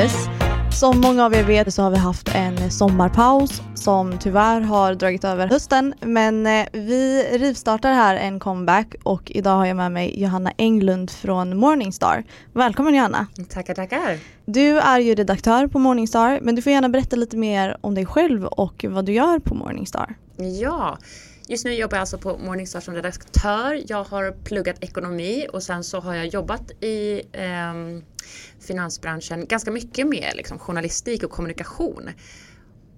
Finvoices. Som många av er vet så har vi haft en sommarpaus som tyvärr har dragit över hösten men eh, vi rivstartar här en comeback och idag har jag med mig Johanna Englund från Morningstar. Välkommen Johanna! Tackar, tackar! Du är ju redaktör på Morningstar men du får gärna berätta lite mer om dig själv och vad du gör på Morningstar. Ja, Just nu jobbar jag alltså på Morningstar som redaktör. Jag har pluggat ekonomi och sen så har jag jobbat i eh, finansbranschen ganska mycket med liksom, journalistik och kommunikation.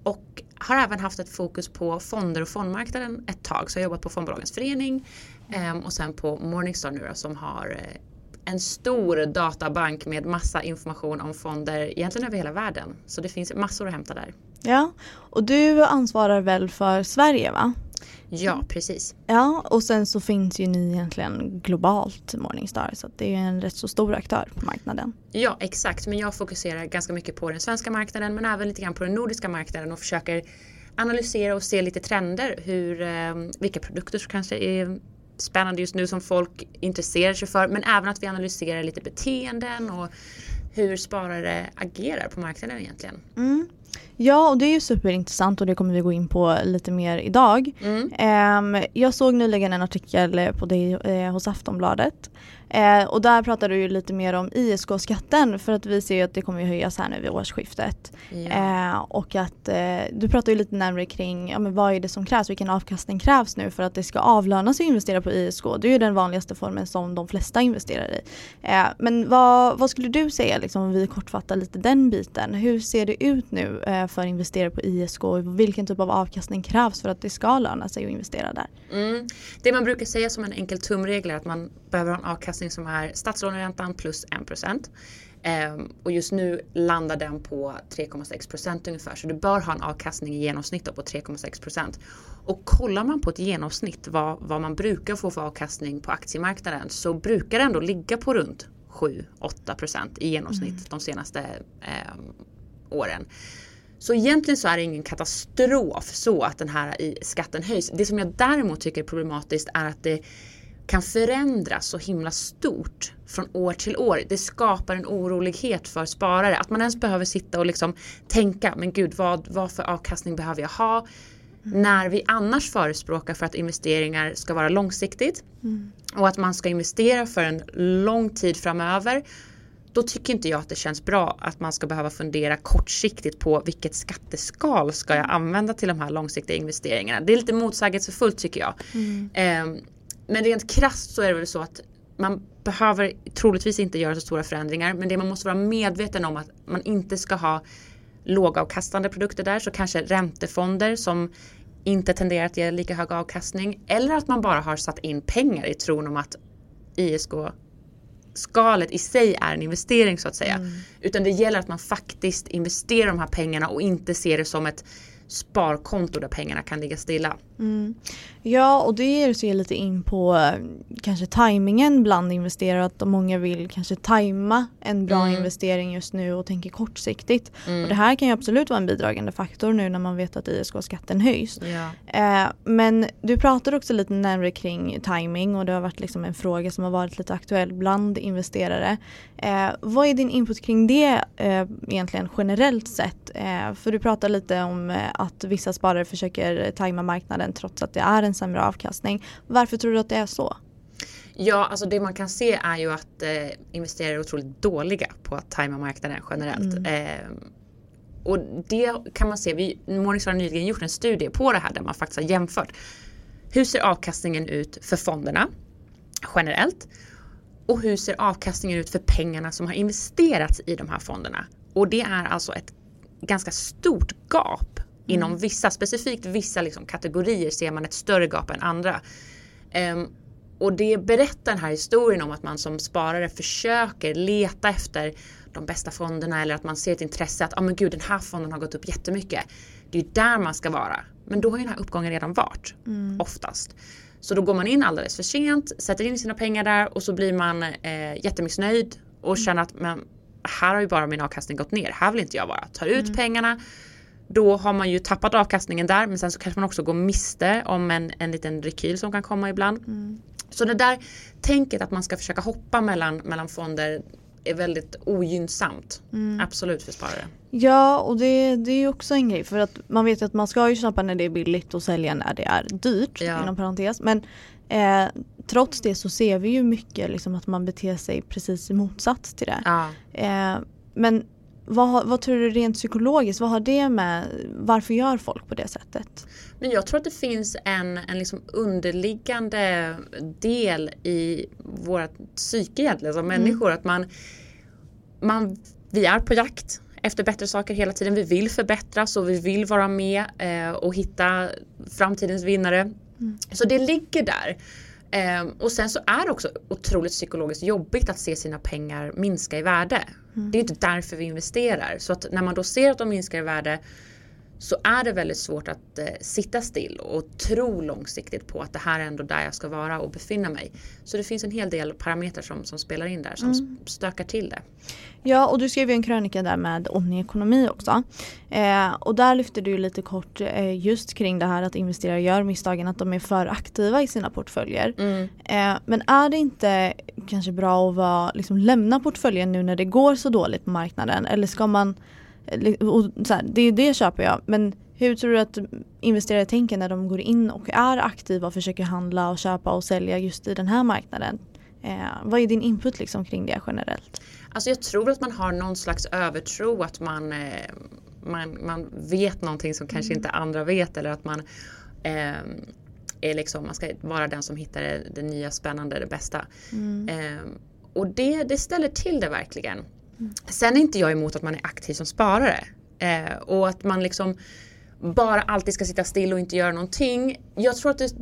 Och har även haft ett fokus på fonder och fondmarknaden ett tag. Så jag har jobbat på Fondbolagens förening eh, och sen på Morningstar nu då, som har eh, en stor databank med massa information om fonder egentligen över hela världen. Så det finns massor att hämta där. Ja, och du ansvarar väl för Sverige va? Ja, precis. Ja, och sen så finns ju ni egentligen globalt Morningstar så det är en rätt så stor aktör på marknaden. Ja, exakt. Men jag fokuserar ganska mycket på den svenska marknaden men även lite grann på den nordiska marknaden och försöker analysera och se lite trender. Hur, eh, vilka produkter som kanske är spännande just nu som folk intresserar sig för. Men även att vi analyserar lite beteenden och hur sparare agerar på marknaden egentligen. Mm. Ja, och det är ju superintressant och det kommer vi gå in på lite mer idag. Mm. Um, jag såg nyligen en artikel på dig eh, hos Aftonbladet Eh, och där pratar du ju lite mer om ISK-skatten för att vi ser ju att det kommer höjas här nu vid årsskiftet. Ja. Eh, och att eh, du pratar ju lite närmare kring ja, men vad är det som krävs, vilken avkastning krävs nu för att det ska avlöna sig att investera på ISK. Det är ju den vanligaste formen som de flesta investerar i. Eh, men vad, vad, skulle du säga liksom, om vi kortfattar lite den biten. Hur ser det ut nu eh, för investerare på ISK och vilken typ av avkastning krävs för att det ska löna sig att investera där? Mm. Det man brukar säga som en enkel tumregel är att man behöver ha en avkastning som är statslåneräntan plus 1 ehm, och just nu landar den på 3,6% ungefär. Så du bör ha en avkastning i genomsnitt på 3,6% Och kollar man på ett genomsnitt vad, vad man brukar få för avkastning på aktiemarknaden så brukar det ändå ligga på runt 7-8% i genomsnitt mm. de senaste eh, åren. Så egentligen så är det ingen katastrof så att den här skatten höjs. Det som jag däremot tycker är problematiskt är att det kan förändras så himla stort från år till år. Det skapar en orolighet för sparare. Att man ens behöver sitta och liksom tänka, men gud vad, vad för avkastning behöver jag ha? Mm. När vi annars förespråkar för att investeringar ska vara långsiktigt mm. och att man ska investera för en lång tid framöver. Då tycker inte jag att det känns bra att man ska behöva fundera kortsiktigt på vilket skatteskal ska jag använda till de här långsiktiga investeringarna. Det är lite motsägelsefullt tycker jag. Mm. Um, men rent krasst så är det väl så att man behöver troligtvis inte göra så stora förändringar men det man måste vara medveten om att man inte ska ha lågavkastande produkter där så kanske räntefonder som inte tenderar att ge lika hög avkastning eller att man bara har satt in pengar i tron om att ISK skalet i sig är en investering så att säga. Mm. Utan det gäller att man faktiskt investerar de här pengarna och inte ser det som ett sparkonto där pengarna kan ligga stilla. Mm. Ja och det ger oss lite in på eh, kanske tajmingen bland investerare att många vill kanske tajma en bra mm. investering just nu och tänker kortsiktigt. Mm. Och det här kan ju absolut vara en bidragande faktor nu när man vet att ISK-skatten höjs. Ja. Eh, men du pratar också lite närmare kring timing och det har varit liksom en fråga som har varit lite aktuell bland investerare. Eh, vad är din input kring det eh, egentligen generellt sett? Eh, för du pratar lite om eh, att vissa sparare försöker tajma marknaden trots att det är en sämre avkastning. Varför tror du att det är så? Ja, alltså det man kan se är ju att eh, investerare är otroligt dåliga på att tajma marknaden generellt. Mm. Eh, och det kan man se, vi, Morningstar har nyligen gjort en studie på det här där man faktiskt har jämfört hur ser avkastningen ut för fonderna generellt och hur ser avkastningen ut för pengarna som har investerats i de här fonderna. Och det är alltså ett ganska stort gap Inom mm. vissa, specifikt vissa liksom kategorier ser man ett större gap än andra. Um, och det berättar den här historien om att man som sparare försöker leta efter de bästa fonderna eller att man ser ett intresse att ah, men gud, den här fonden har gått upp jättemycket. Det är ju där man ska vara. Men då har ju den här uppgången redan varit, mm. oftast. Så då går man in alldeles för sent, sätter in sina pengar där och så blir man eh, jättemissnöjd och mm. känner att men, här har ju bara min avkastning gått ner, här vill inte jag vara. Tar ut mm. pengarna då har man ju tappat avkastningen där men sen så kanske man också går miste om en, en liten rekyl som kan komma ibland. Mm. Så det där tänket att man ska försöka hoppa mellan, mellan fonder är väldigt ogynnsamt. Mm. Absolut för sparare. Ja och det, det är ju också en grej för att man vet att man ska ju köpa när det är billigt och sälja när det är dyrt ja. inom parentes. Men eh, trots det så ser vi ju mycket liksom att man beter sig precis i motsats till det. Ja. Eh, men vad, vad, tror du rent psykologiskt, vad har det med, varför gör folk på det sättet? Men jag tror att det finns en, en liksom underliggande del i vårt psyke egentligen som mm. människor. Att man, man, vi är på jakt efter bättre saker hela tiden. Vi vill förbättras och vi vill vara med eh, och hitta framtidens vinnare. Mm. Så det ligger där. Eh, och sen så är det också otroligt psykologiskt jobbigt att se sina pengar minska i värde. Mm. Det är inte därför vi investerar. Så att när man då ser att de minskar i värde så är det väldigt svårt att eh, sitta still och tro långsiktigt på att det här är ändå där jag ska vara och befinna mig. Så det finns en hel del parametrar som, som spelar in där som mm. stökar till det. Ja och du skrev ju en krönika där med omni-ekonomi också. Eh, och där lyfte du lite kort eh, just kring det här att investerare gör misstagen att de är för aktiva i sina portföljer. Mm. Eh, men är det inte kanske bra att vara, liksom, lämna portföljen nu när det går så dåligt på marknaden eller ska man och så här, det, det köper jag. Men hur tror du att investerare tänker när de går in och är aktiva och försöker handla och köpa och sälja just i den här marknaden? Eh, vad är din input liksom kring det generellt? Alltså jag tror att man har någon slags övertro att man, eh, man, man vet någonting som kanske mm. inte andra vet eller att man eh, är liksom, man ska vara den som hittar det, det nya, spännande, det bästa. Mm. Eh, och det, det ställer till det verkligen. Sen är inte jag emot att man är aktiv som sparare. Eh, och att man liksom bara alltid ska sitta still och inte göra någonting. Jag tror att det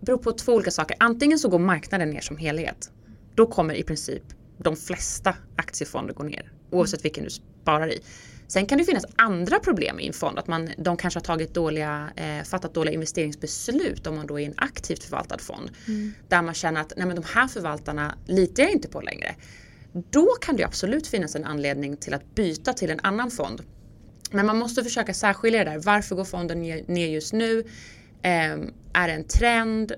beror på två olika saker. Antingen så går marknaden ner som helhet. Då kommer i princip de flesta aktiefonder gå ner. Oavsett vilken du sparar i. Sen kan det finnas andra problem i en fond. Att man, de kanske har tagit dåliga, eh, fattat dåliga investeringsbeslut om man då är en aktivt förvaltad fond. Mm. Där man känner att nej men de här förvaltarna litar jag inte på längre. Då kan det absolut finnas en anledning till att byta till en annan fond. Men man måste försöka särskilja det där. Varför går fonden ner just nu? Eh, är det en trend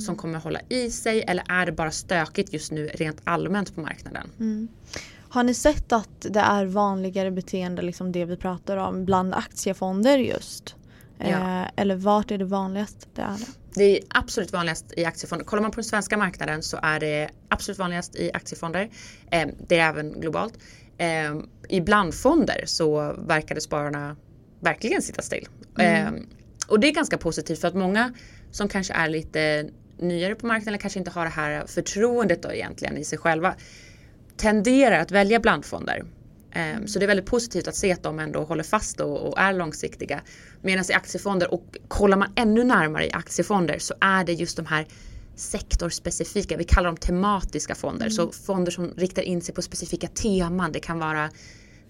som kommer hålla i sig eller är det bara stökigt just nu rent allmänt på marknaden? Mm. Har ni sett att det är vanligare beteende, liksom det vi pratar om, bland aktiefonder just? Ja. Eh, eller vart är det vanligast? Det är det? Det är absolut vanligast i aktiefonder. Kollar man på den svenska marknaden så är det absolut vanligast i aktiefonder. Eh, det är även globalt. Eh, I blandfonder så verkade spararna verkligen sitta still. Mm. Eh, och det är ganska positivt för att många som kanske är lite nyare på marknaden eller kanske inte har det här förtroendet då egentligen i sig själva tenderar att välja blandfonder. Ehm, så det är väldigt positivt att se att de ändå håller fast och, är långsiktiga. Medan i aktiefonder, och kollar man ännu närmare i aktiefonder så är det just de här sektorspecifika, vi kallar dem tematiska fonder. Mm. Så fonder som riktar in sig på specifika teman. Det kan vara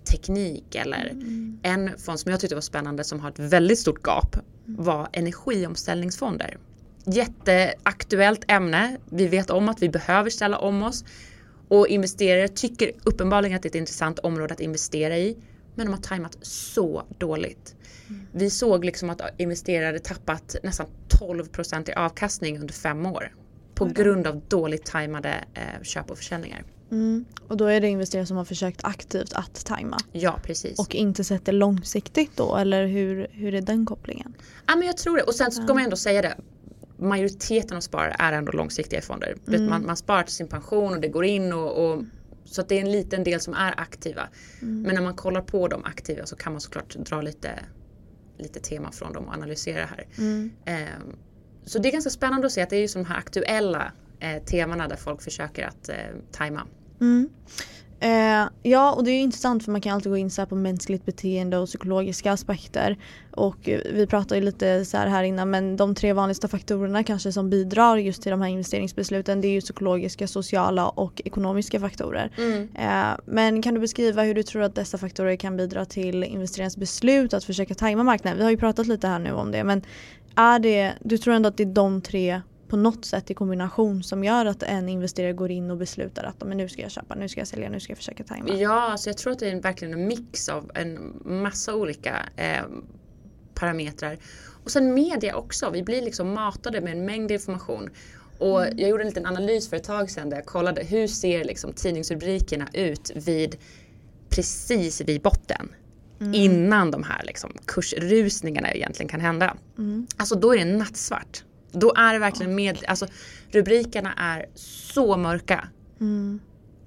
teknik eller mm. en fond som jag tyckte var spännande som har ett väldigt stort gap var energiomställningsfonder. Jätteaktuellt ämne. Vi vet om att vi behöver ställa om oss. Och investerare tycker uppenbarligen att det är ett intressant område att investera i. Men de har tajmat så dåligt. Mm. Vi såg liksom att investerare tappat nästan 12% i avkastning under fem år. På grund av dåligt tajmade eh, köp och försäljningar. Mm. Och då är det investerare som har försökt aktivt att tajma? Ja precis. Och inte sett det långsiktigt då eller hur, hur är den kopplingen? Ja men jag tror det och sen ska man ändå säga det majoriteten av sparare är ändå långsiktiga fonder. Mm. Man, man sparar till sin pension och det går in och, och så att det är en liten del som är aktiva. Mm. Men när man kollar på de aktiva så kan man såklart dra lite, lite tema från dem och analysera här. Mm. Eh, så det är ganska spännande att se att det är just de här aktuella eh, temana där folk försöker att eh, tajma. Mm. Eh, ja och det är intressant för man kan alltid gå in så på mänskligt beteende och psykologiska aspekter. Och eh, vi pratade lite så här, här innan men de tre vanligaste faktorerna kanske som bidrar just till de här investeringsbesluten det är ju psykologiska, sociala och ekonomiska faktorer. Mm. Eh, men kan du beskriva hur du tror att dessa faktorer kan bidra till investerarens beslut att försöka tajma marknaden? Vi har ju pratat lite här nu om det men är det, du tror ändå att det är de tre på något sätt i kombination som gör att en investerare går in och beslutar att men nu ska jag köpa, nu ska jag sälja, nu ska jag försöka tajma. Ja, alltså jag tror att det är verkligen en mix av en massa olika eh, parametrar. Och sen media också. Vi blir liksom matade med en mängd information. Och jag gjorde en liten analys för ett tag sedan där jag kollade hur ser liksom tidningsrubrikerna ut vid precis vid botten. Mm. Innan de här liksom kursrusningarna egentligen kan hända. Mm. Alltså då är det nattsvart. Då är det verkligen med, alltså rubrikerna är så mörka. Mm.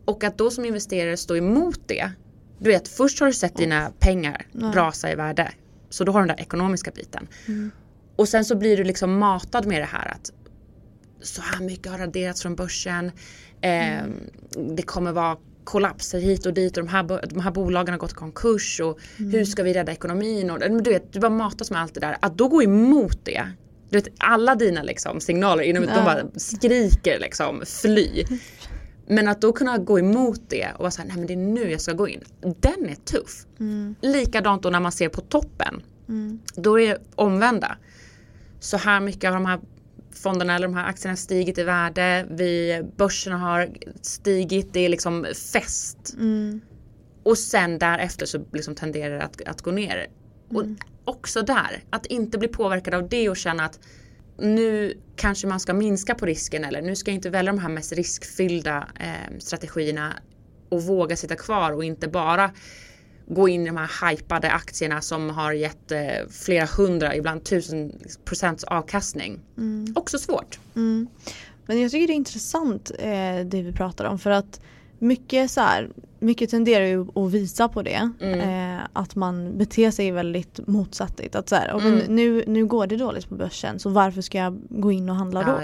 Och att då som investerare stå emot det. Du vet först har du sett dina pengar rasa i värde. Så då har du den där ekonomiska biten. Mm. Och sen så blir du liksom matad med det här att så här mycket har raderats från börsen. Eh, mm. Det kommer vara kollapser hit och dit och de här, de här bolagen har gått i konkurs och mm. hur ska vi rädda ekonomin? Och, du vet, du bara matas med allt det där. Att då gå emot det. Du vet, alla dina liksom, signaler inom, ja. de bara skriker liksom fly. Men att då kunna gå emot det och vara såhär, nej men det är nu jag ska gå in. Den är tuff. Mm. Likadant då när man ser på toppen. Mm. Då är det omvända. Så här mycket av de här fonderna eller de här aktierna stigit i värde. Vi, börserna har stigit. Det är liksom fest. Mm. Och sen därefter så liksom tenderar det att, att gå ner. Och mm. Också där, att inte bli påverkad av det och känna att nu kanske man ska minska på risken eller nu ska jag inte välja de här mest riskfyllda eh, strategierna och våga sitta kvar och inte bara gå in i de här hypade aktierna som har gett eh, flera hundra, ibland tusen procents avkastning. Mm. Också svårt. Mm. Men jag tycker det är intressant eh, det vi pratar om för att mycket så här, mycket tenderar ju att visa på det. Mm. Eh, att man beter sig väldigt motsatt. Att så här, mm. nu, nu går det dåligt på börsen så varför ska jag gå in och handla då?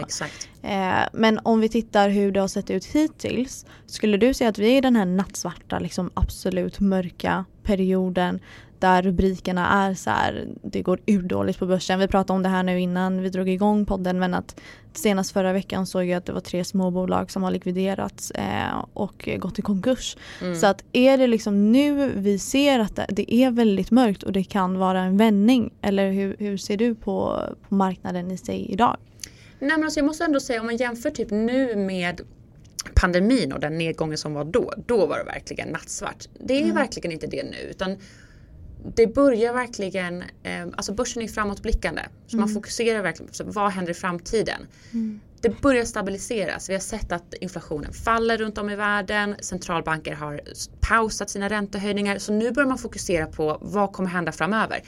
Ja, eh, men om vi tittar hur det har sett ut hittills. Skulle du säga att vi är i den här nattsvarta, liksom absolut mörka perioden där rubrikerna är så här, det går urdåligt på börsen. Vi pratade om det här nu innan vi drog igång podden men att senast förra veckan såg jag att det var tre småbolag som har likviderats eh, och gått i konkurs. Mm. Så att är det liksom nu vi ser att det, det, är väldigt mörkt och det kan vara en vändning eller hur, hur ser du på, på marknaden i sig idag? Nej men alltså jag måste ändå säga om man jämför typ nu med pandemin och den nedgången som var då, då var det verkligen nattsvart. Det är mm. verkligen inte det nu utan det börjar verkligen, eh, alltså börsen är framåtblickande. Så mm. man fokuserar verkligen på vad händer i framtiden. Mm. Det börjar stabiliseras. Vi har sett att inflationen faller runt om i världen. Centralbanker har pausat sina räntehöjningar. Så nu börjar man fokusera på vad kommer hända framöver.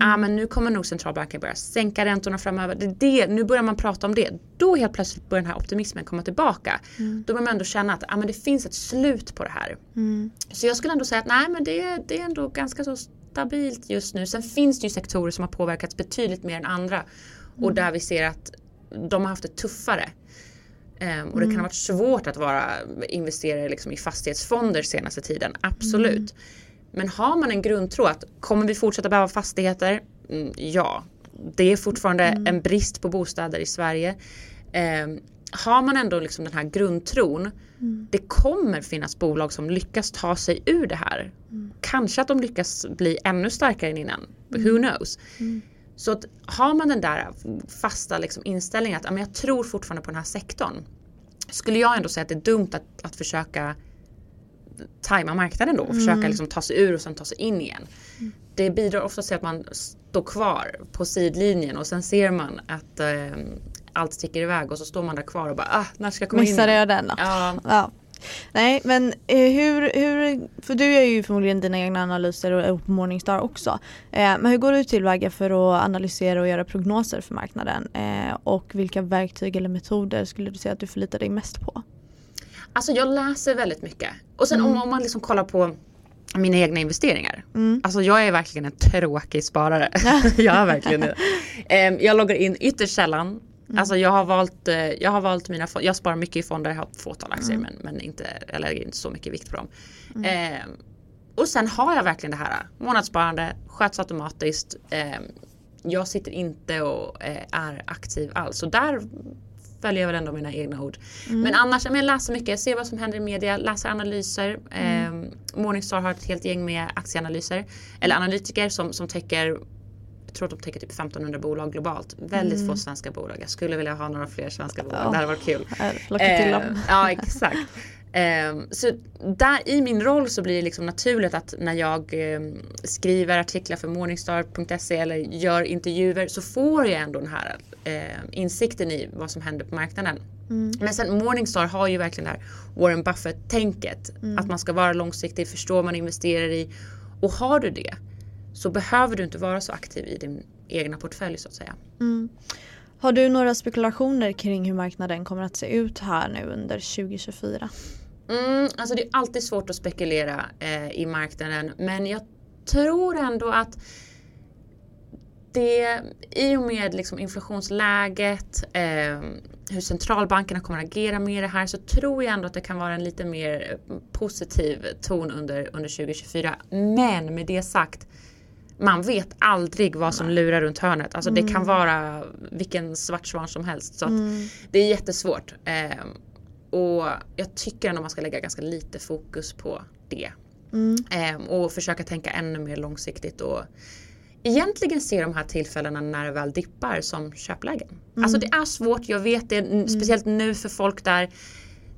Mm. Ah, men nu kommer nog centralbanken börja sänka räntorna framöver. Det, det, nu börjar man prata om det. Då helt plötsligt börjar den här optimismen komma tillbaka. Mm. Då börjar man ändå känna att ah, men det finns ett slut på det här. Mm. Så jag skulle ändå säga att nej men det, det är ändå ganska så stabilt just nu. Sen finns det ju sektorer som har påverkats betydligt mer än andra. Och mm. där vi ser att de har haft det tuffare. Um, och det kan ha varit svårt att vara investerare liksom i fastighetsfonder senaste tiden, absolut. Men har man en grundtro att kommer vi fortsätta behöva fastigheter? Mm, ja, det är fortfarande mm. en brist på bostäder i Sverige. Eh, har man ändå liksom den här grundtron, mm. det kommer finnas bolag som lyckas ta sig ur det här. Mm. Kanske att de lyckas bli ännu starkare än innan, mm. who knows. Mm. Så att har man den där fasta liksom inställningen att jag tror fortfarande på den här sektorn. Skulle jag ändå säga att det är dumt att, att försöka tajma marknaden då och mm. försöka liksom ta sig ur och sen ta sig in igen. Mm. Det bidrar ofta till att man står kvar på sidlinjen och sen ser man att eh, allt sticker iväg och så står man där kvar och bara ah, när ska jag komma Missade in? Jag den då? Ja. ja. Nej men eh, hur, hur, för du gör ju förmodligen dina egna analyser och är på Morningstar också. Eh, men hur går du tillväga för att analysera och göra prognoser för marknaden? Eh, och vilka verktyg eller metoder skulle du säga att du förlitar dig mest på? Alltså jag läser väldigt mycket. Och sen mm. om, om man liksom kollar på mina egna investeringar. Mm. Alltså jag är verkligen en tråkig sparare. jag är verkligen det. Um, jag loggar in ytterst sällan. Mm. Alltså jag har valt, uh, jag har valt mina jag sparar mycket i fonder, jag har ett fåtal aktier mm. men, men inte, jag lägger inte så mycket vikt på dem. Um, och sen har jag verkligen det här månadssparande, sköts automatiskt. Um, jag sitter inte och uh, är aktiv alls. Och där följer jag väl ändå mina egna ord. Mm. Men annars, jag läser mycket, ser vad som händer i media, läser analyser. Mm. Eh, Morningstar har ett helt gäng med aktieanalyser. Eller analytiker som, som täcker jag tror att de täcker typ 1500 bolag globalt. Väldigt mm. få svenska bolag. Jag skulle vilja ha några fler svenska bolag. Ja. Det hade varit kul. Locka till dem. Eh, ja exakt. Eh, så där i min roll så blir det liksom naturligt att när jag eh, skriver artiklar för Morningstar.se eller gör intervjuer så får jag ändå den här eh, insikten i vad som händer på marknaden. Mm. Men sen Morningstar har ju verkligen det här Warren Buffett-tänket. Mm. Att man ska vara långsiktig, förstå vad man investerar i. Och har du det så behöver du inte vara så aktiv i din egna portfölj så att säga. Mm. Har du några spekulationer kring hur marknaden kommer att se ut här nu under 2024? Mm, alltså det är alltid svårt att spekulera eh, i marknaden men jag tror ändå att det i och med liksom inflationsläget, eh, hur centralbankerna kommer att agera med det här så tror jag ändå att det kan vara en lite mer positiv ton under, under 2024. Men med det sagt, man vet aldrig vad som lurar runt hörnet. Alltså mm. det kan mm. vara vilken svart svan som helst. Så mm. Det är jättesvårt. Eh, och jag tycker ändå man ska lägga ganska lite fokus på det. Mm. Eh, och försöka tänka ännu mer långsiktigt och egentligen se de här tillfällena när det väl dippar som köplägen. Mm. Alltså det är svårt, jag vet det, mm. speciellt nu för folk där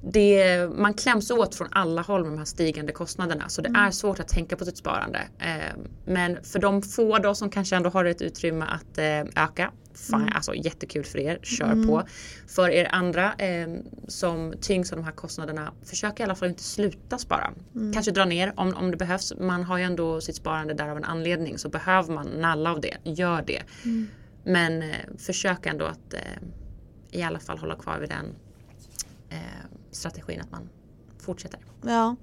det, man kläms åt från alla håll med de här stigande kostnaderna så det mm. är svårt att tänka på sitt sparande. Eh, men för de få då som kanske ändå har ett utrymme att eh, öka, fine, mm. alltså jättekul för er, kör mm. på. För er andra eh, som tyngs av de här kostnaderna, försök i alla fall inte sluta spara. Mm. Kanske dra ner om, om det behövs. Man har ju ändå sitt sparande där av en anledning så behöver man nalla av det, gör det. Mm. Men eh, försök ändå att eh, i alla fall hålla kvar vid den eh, strategin att man fortsätter. Ja,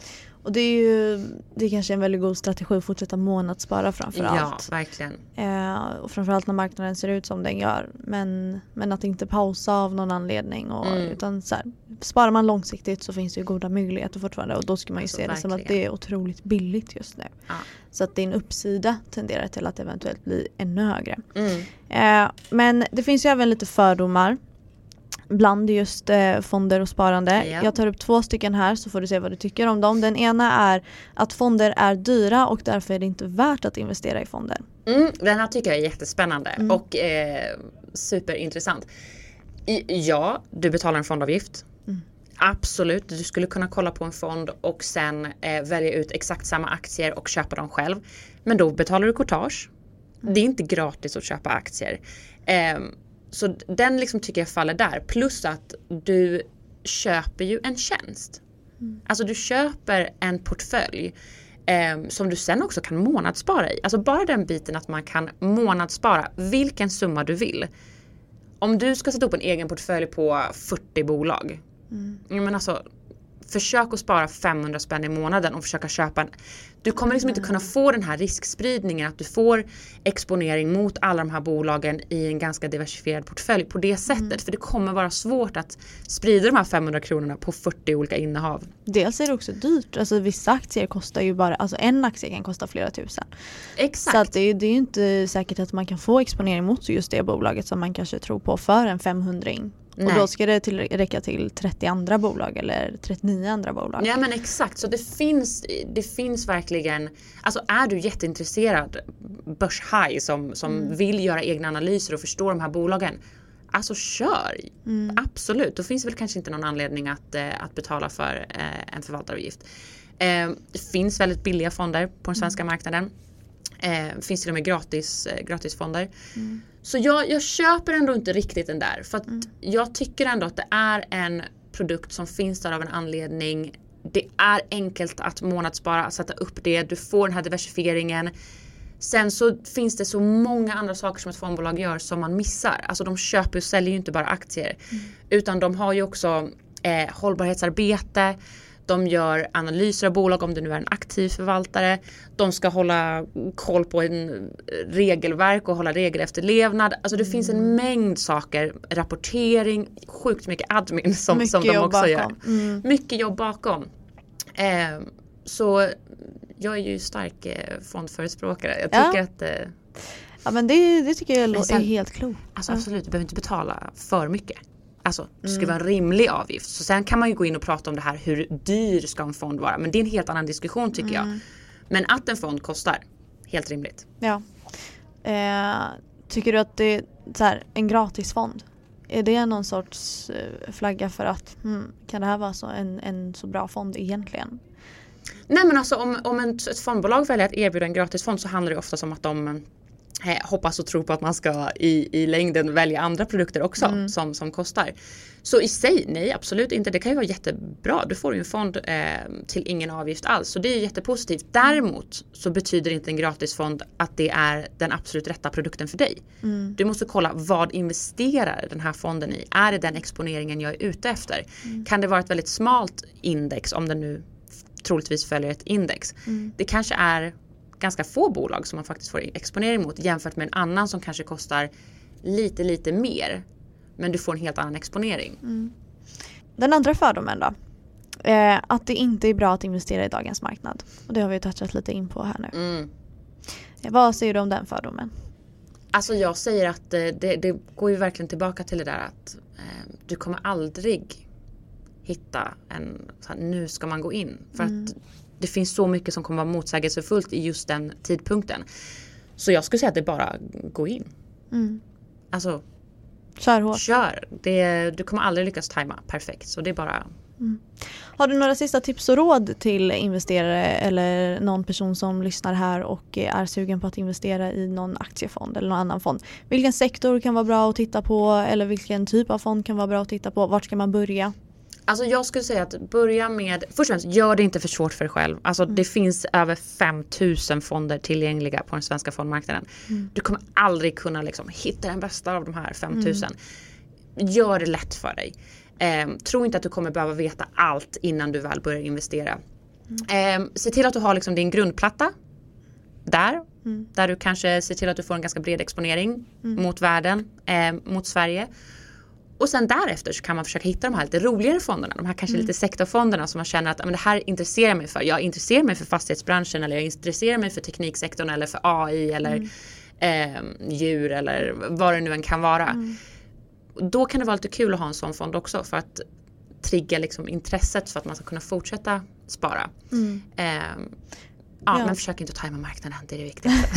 och det är ju det är kanske en väldigt god strategi att fortsätta månadsspara framförallt. Ja, verkligen. Eh, och framförallt när marknaden ser ut som den gör. Men, men att inte pausa av någon anledning. Och, mm. utan så här, sparar man långsiktigt så finns det ju goda möjligheter fortfarande och då ska man ju alltså, se verkligen. det som att det är otroligt billigt just nu. Ja. Så att din uppsida tenderar till att eventuellt bli ännu högre. Mm. Eh, men det finns ju även lite fördomar bland just eh, fonder och sparande. Ja. Jag tar upp två stycken här så får du se vad du tycker om dem. Den ena är att fonder är dyra och därför är det inte värt att investera i fonder. Mm, den här tycker jag är jättespännande mm. och eh, superintressant. I, ja, du betalar en fondavgift. Mm. Absolut, du skulle kunna kolla på en fond och sen eh, välja ut exakt samma aktier och köpa dem själv. Men då betalar du courtage. Mm. Det är inte gratis att köpa aktier. Så den liksom tycker jag faller där. Plus att du köper ju en tjänst. Mm. Alltså du köper en portfölj eh, som du sen också kan månadsspara i. Alltså bara den biten att man kan månadsspara vilken summa du vill. Om du ska sätta upp en egen portfölj på 40 bolag. Mm. Men alltså, försök att spara 500 spänn i månaden och försöka köpa en. Du kommer liksom inte kunna få den här riskspridningen att du får exponering mot alla de här bolagen i en ganska diversifierad portfölj på det sättet. Mm. För det kommer vara svårt att sprida de här 500 kronorna på 40 olika innehav. Dels är det också dyrt. Alltså vissa aktier kostar ju bara, alltså en aktie kan kosta flera tusen. Exakt. Så det, det är ju inte säkert att man kan få exponering mot just det bolaget som man kanske tror på för en 500 ing Nej. Och då ska det till, räcka till 30 andra bolag eller 39 andra bolag. Ja men exakt, så det finns, det finns verkligen, alltså är du jätteintresserad börshaj som, som mm. vill göra egna analyser och förstå de här bolagen. Alltså kör! Mm. Absolut, då finns det väl kanske inte någon anledning att, eh, att betala för eh, en förvaltaravgift. Eh, det finns väldigt billiga fonder på den svenska mm. marknaden. Eh, finns till och med gratis, eh, gratisfonder. Mm. Så jag, jag köper ändå inte riktigt den där. För att mm. jag tycker ändå att det är en produkt som finns där av en anledning. Det är enkelt att månadsspara, att sätta upp det. Du får den här diversifieringen. Sen så finns det så många andra saker som ett fondbolag gör som man missar. Alltså de köper och säljer ju inte bara aktier. Mm. Utan de har ju också eh, hållbarhetsarbete. De gör analyser av bolag om det nu är en aktiv förvaltare. De ska hålla koll på en regelverk och hålla regelefterlevnad. Alltså det mm. finns en mm. mängd saker. Rapportering, sjukt mycket admin som, mycket som de också bakom. gör. Mm. Mycket jobb bakom. Eh, så jag är ju stark eh, fondförespråkare. Jag tycker ja. att eh, Ja men det, det tycker jag sen, är helt klokt. Alltså absolut, du behöver inte betala för mycket. Alltså det ska mm. vara en rimlig avgift. Så sen kan man ju gå in och prata om det här hur dyr ska en fond vara. Men det är en helt annan diskussion tycker mm. jag. Men att en fond kostar, helt rimligt. Ja. Eh, tycker du att det är så här, en gratisfond? är det någon sorts eh, flagga för att hmm, kan det här vara så en, en så bra fond egentligen? Nej men alltså om, om ett fondbolag väljer att erbjuda en gratisfond så handlar det oftast om att de hoppas och tror på att man ska i, i längden välja andra produkter också mm. som, som kostar. Så i sig, nej absolut inte. Det kan ju vara jättebra. Du får ju en fond eh, till ingen avgift alls. Så det är jättepositivt. Däremot så betyder inte en gratisfond att det är den absolut rätta produkten för dig. Mm. Du måste kolla vad investerar den här fonden i? Är det den exponeringen jag är ute efter? Mm. Kan det vara ett väldigt smalt index om den nu troligtvis följer ett index. Mm. Det kanske är ganska få bolag som man faktiskt får exponering mot jämfört med en annan som kanske kostar lite, lite mer. Men du får en helt annan exponering. Mm. Den andra fördomen då? Eh, att det inte är bra att investera i dagens marknad. Och det har vi touchat lite in på här nu. Mm. Eh, vad säger du om den fördomen? Alltså jag säger att eh, det, det, går ju verkligen tillbaka till det där att eh, du kommer aldrig hitta en, här, nu ska man gå in. För mm. att det finns så mycket som kommer vara motsägelsefullt i just den tidpunkten. Så jag skulle säga att det är bara gå in. Mm. Alltså Kör hårt. Kör. Det, du kommer aldrig lyckas tajma perfekt. Så det är bara Mm. Har du några sista tips och råd till investerare eller någon person som lyssnar här och är sugen på att investera i någon aktiefond eller någon annan fond? Vilken sektor kan vara bra att titta på eller vilken typ av fond kan vara bra att titta på? Vart ska man börja? Alltså jag skulle säga att börja med, först och främst gör det inte för svårt för dig själv. Alltså mm. det finns över 5000 fonder tillgängliga på den svenska fondmarknaden. Mm. Du kommer aldrig kunna liksom hitta den bästa av de här 5000. Mm. Gör det lätt för dig. Eh, tro inte att du kommer behöva veta allt innan du väl börjar investera. Eh, se till att du har liksom din grundplatta där. Mm. Där du kanske ser till att du får en ganska bred exponering mm. mot världen, eh, mot Sverige. Och sen därefter så kan man försöka hitta de här lite roligare fonderna. De här kanske mm. lite sektorfonderna som man känner att men det här intresserar mig för. Jag intresserar mig för fastighetsbranschen eller jag intresserar mig för tekniksektorn eller för AI eller mm. eh, djur eller vad det nu än kan vara. Mm. Då kan det vara lite kul att ha en sån fond också för att trigga liksom intresset för att man ska kunna fortsätta spara. Eh, Ja, ja, men försök inte att tajma marknaden, det är det viktigaste.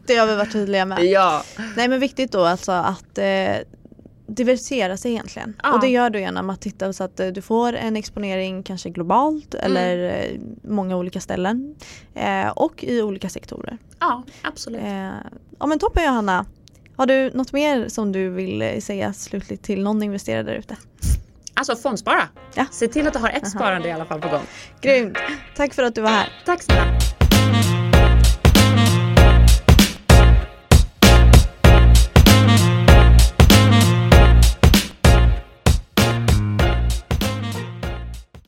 det har vi varit tydliga med. Ja. Nej men viktigt då alltså att eh, diversifiera sig egentligen. Ja. Och det gör du genom att titta så att eh, du får en exponering kanske globalt mm. eller eh, många olika ställen. Eh, och i olika sektorer. Ja, absolut. Eh, ja men toppen Johanna. Har du något mer som du vill eh, säga slutligt till någon investerare där ute? Alltså fondspara. Ja. Se till att du har ett Aha. sparande i alla fall på gång. Grymt. Tack för att du var här. Tack snälla.